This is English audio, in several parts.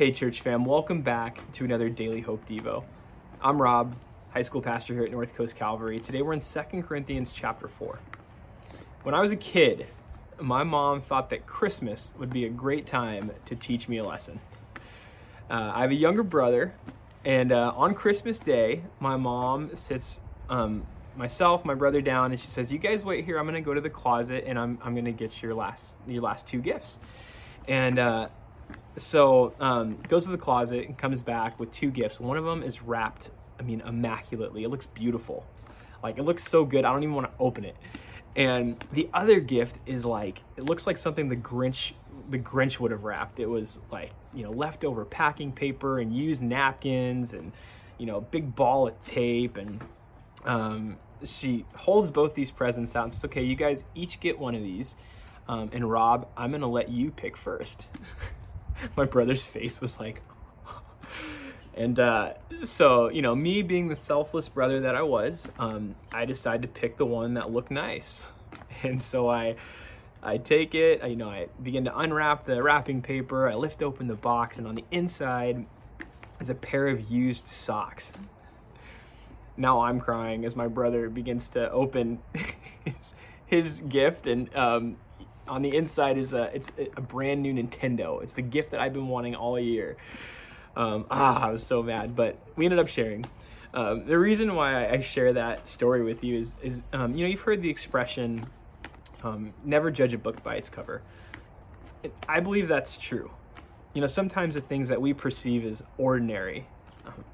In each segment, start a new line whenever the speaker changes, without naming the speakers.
Hey, church fam, welcome back to another Daily Hope Devo. I'm Rob, high school pastor here at North Coast Calvary. Today we're in 2 Corinthians chapter 4. When I was a kid, my mom thought that Christmas would be a great time to teach me a lesson. Uh, I have a younger brother, and uh, on Christmas Day, my mom sits um, myself, my brother down, and she says, "You guys wait here. I'm going to go to the closet, and I'm, I'm going to get your last your last two gifts." And uh, so um, goes to the closet and comes back with two gifts. One of them is wrapped, I mean, immaculately. It looks beautiful. Like it looks so good. I don't even want to open it. And the other gift is like it looks like something the Grinch the Grinch would have wrapped. It was like, you know, leftover packing paper and used napkins and you know, big ball of tape and um, she holds both these presents out and says, "Okay, you guys each get one of these." Um, and Rob, I'm gonna let you pick first. my brother's face was like, and uh, so you know, me being the selfless brother that I was, um, I decided to pick the one that looked nice, and so I. I take it, I, you know, I begin to unwrap the wrapping paper, I lift open the box, and on the inside is a pair of used socks. Now I'm crying as my brother begins to open his, his gift, and um, on the inside is a it's a brand new Nintendo. It's the gift that I've been wanting all year. Um, ah, I was so mad, but we ended up sharing. Um, the reason why I share that story with you is, is um, you know, you've heard the expression, um, never judge a book by its cover. I believe that's true. You know, sometimes the things that we perceive as ordinary, um,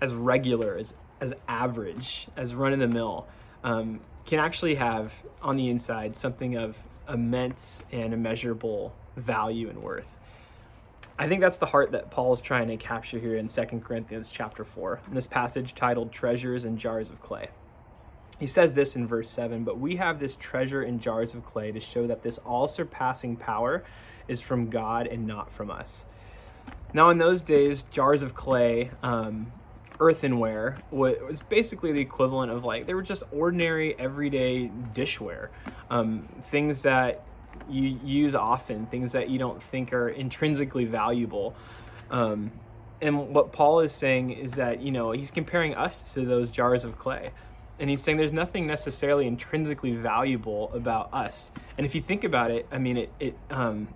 as regular, as, as average, as run of the mill, um, can actually have on the inside something of immense and immeasurable value and worth. I think that's the heart that Paul is trying to capture here in 2 Corinthians chapter 4, in this passage titled Treasures in Jars of Clay. He says this in verse 7 But we have this treasure in jars of clay to show that this all surpassing power is from God and not from us. Now, in those days, jars of clay um, earthenware was basically the equivalent of like they were just ordinary everyday dishware. Um, things that you use often things that you don't think are intrinsically valuable. Um, and what paul is saying is that you know he's comparing us to those jars of clay. And he's saying there's nothing necessarily intrinsically valuable about us. And if you think about it i mean it, it, um,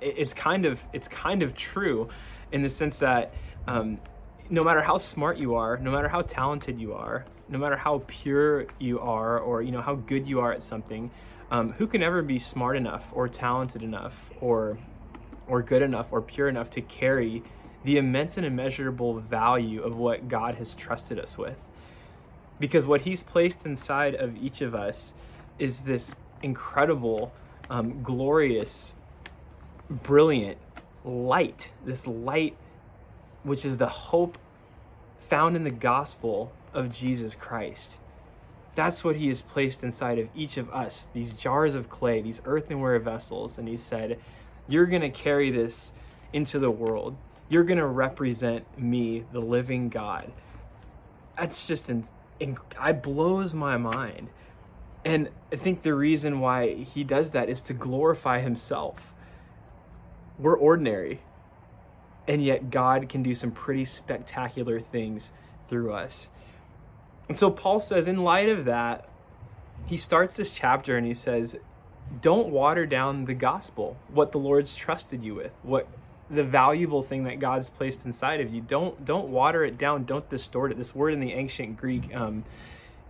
it it's kind of it's kind of true in the sense that um, no matter how smart you are, no matter how talented you are, no matter how pure you are, or you know how good you are at something, um, who can ever be smart enough, or talented enough, or or good enough, or pure enough to carry the immense and immeasurable value of what God has trusted us with? Because what He's placed inside of each of us is this incredible, um, glorious, brilliant light. This light which is the hope found in the gospel of Jesus Christ. That's what he has placed inside of each of us, these jars of clay, these earthenware vessels. And he said, You're going to carry this into the world. You're going to represent me, the living God. That's just, in, in, I blows my mind. And I think the reason why he does that is to glorify himself. We're ordinary and yet God can do some pretty spectacular things through us. And so Paul says, in light of that, he starts this chapter and he says, Don't water down the gospel, what the Lord's trusted you with, what the valuable thing that God's placed inside of you. Don't don't water it down. Don't distort it. This word in the ancient Greek, um,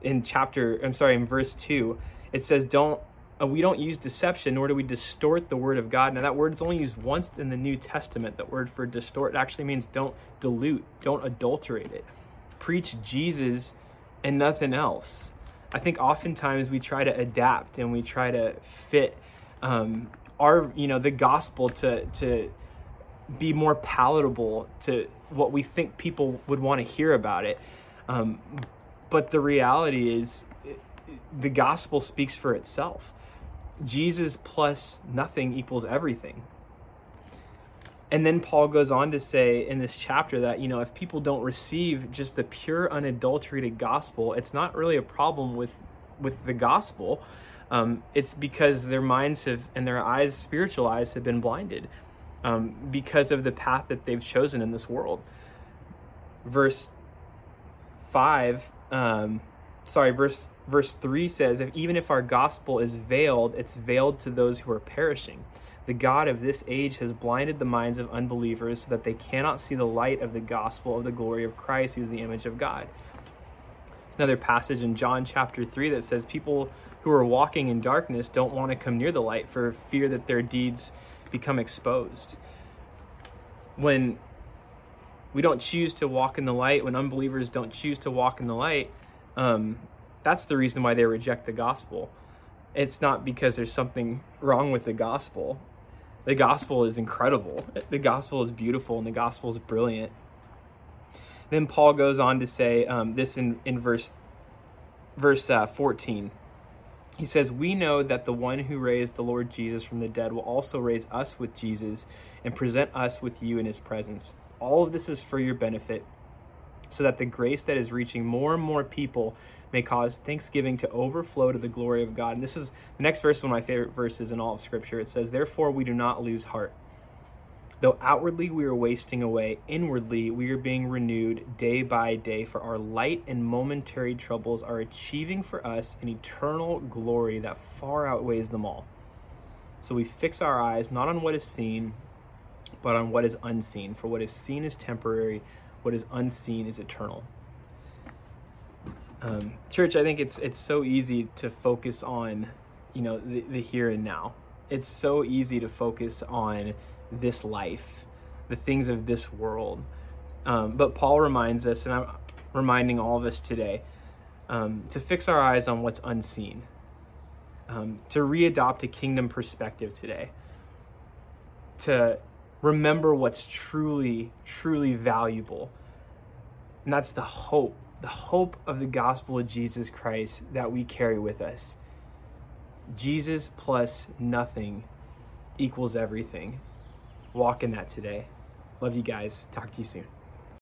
in chapter, I'm sorry, in verse two, it says, "Don't we don't use deception, nor do we distort the word of God. Now, that word is only used once in the New Testament. That word for distort actually means don't dilute, don't adulterate it. Preach Jesus and nothing else. I think oftentimes we try to adapt and we try to fit um, our, you know, the gospel to to be more palatable to what we think people would want to hear about it. Um, but the reality is, the gospel speaks for itself Jesus plus nothing equals everything. And then Paul goes on to say in this chapter that, you know, if people don't receive just the pure, unadulterated gospel, it's not really a problem with, with the gospel. Um, it's because their minds have and their eyes, spiritual eyes, have been blinded. um, because of the path that they've chosen in this world. Verse 5, um, sorry, verse, verse 3 says, if, Even if our gospel is veiled, it's veiled to those who are perishing. The God of this age has blinded the minds of unbelievers so that they cannot see the light of the gospel of the glory of Christ, who is the image of God. There's another passage in John chapter 3 that says people who are walking in darkness don't want to come near the light for fear that their deeds become exposed. When we don't choose to walk in the light, when unbelievers don't choose to walk in the light, um, that's the reason why they reject the gospel. It's not because there's something wrong with the gospel. The gospel is incredible. The gospel is beautiful and the gospel is brilliant. Then Paul goes on to say um, this in, in verse verse uh, 14. He says, We know that the one who raised the Lord Jesus from the dead will also raise us with Jesus and present us with you in his presence. All of this is for your benefit, so that the grace that is reaching more and more people may cause thanksgiving to overflow to the glory of God. And this is the next verse, one of my favorite verses in all of Scripture. It says, Therefore, we do not lose heart. Though outwardly we are wasting away, inwardly we are being renewed day by day, for our light and momentary troubles are achieving for us an eternal glory that far outweighs them all. So we fix our eyes not on what is seen, but on what is unseen. For what is seen is temporary, what is unseen is eternal. Um, church, I think it's it's so easy to focus on, you know, the, the here and now. It's so easy to focus on this life, the things of this world. Um, but Paul reminds us, and I'm reminding all of us today, um, to fix our eyes on what's unseen, um, to readopt a kingdom perspective today, to remember what's truly, truly valuable. And that's the hope, the hope of the gospel of Jesus Christ that we carry with us. Jesus plus nothing equals everything walk in that today. Love you guys. Talk to you soon.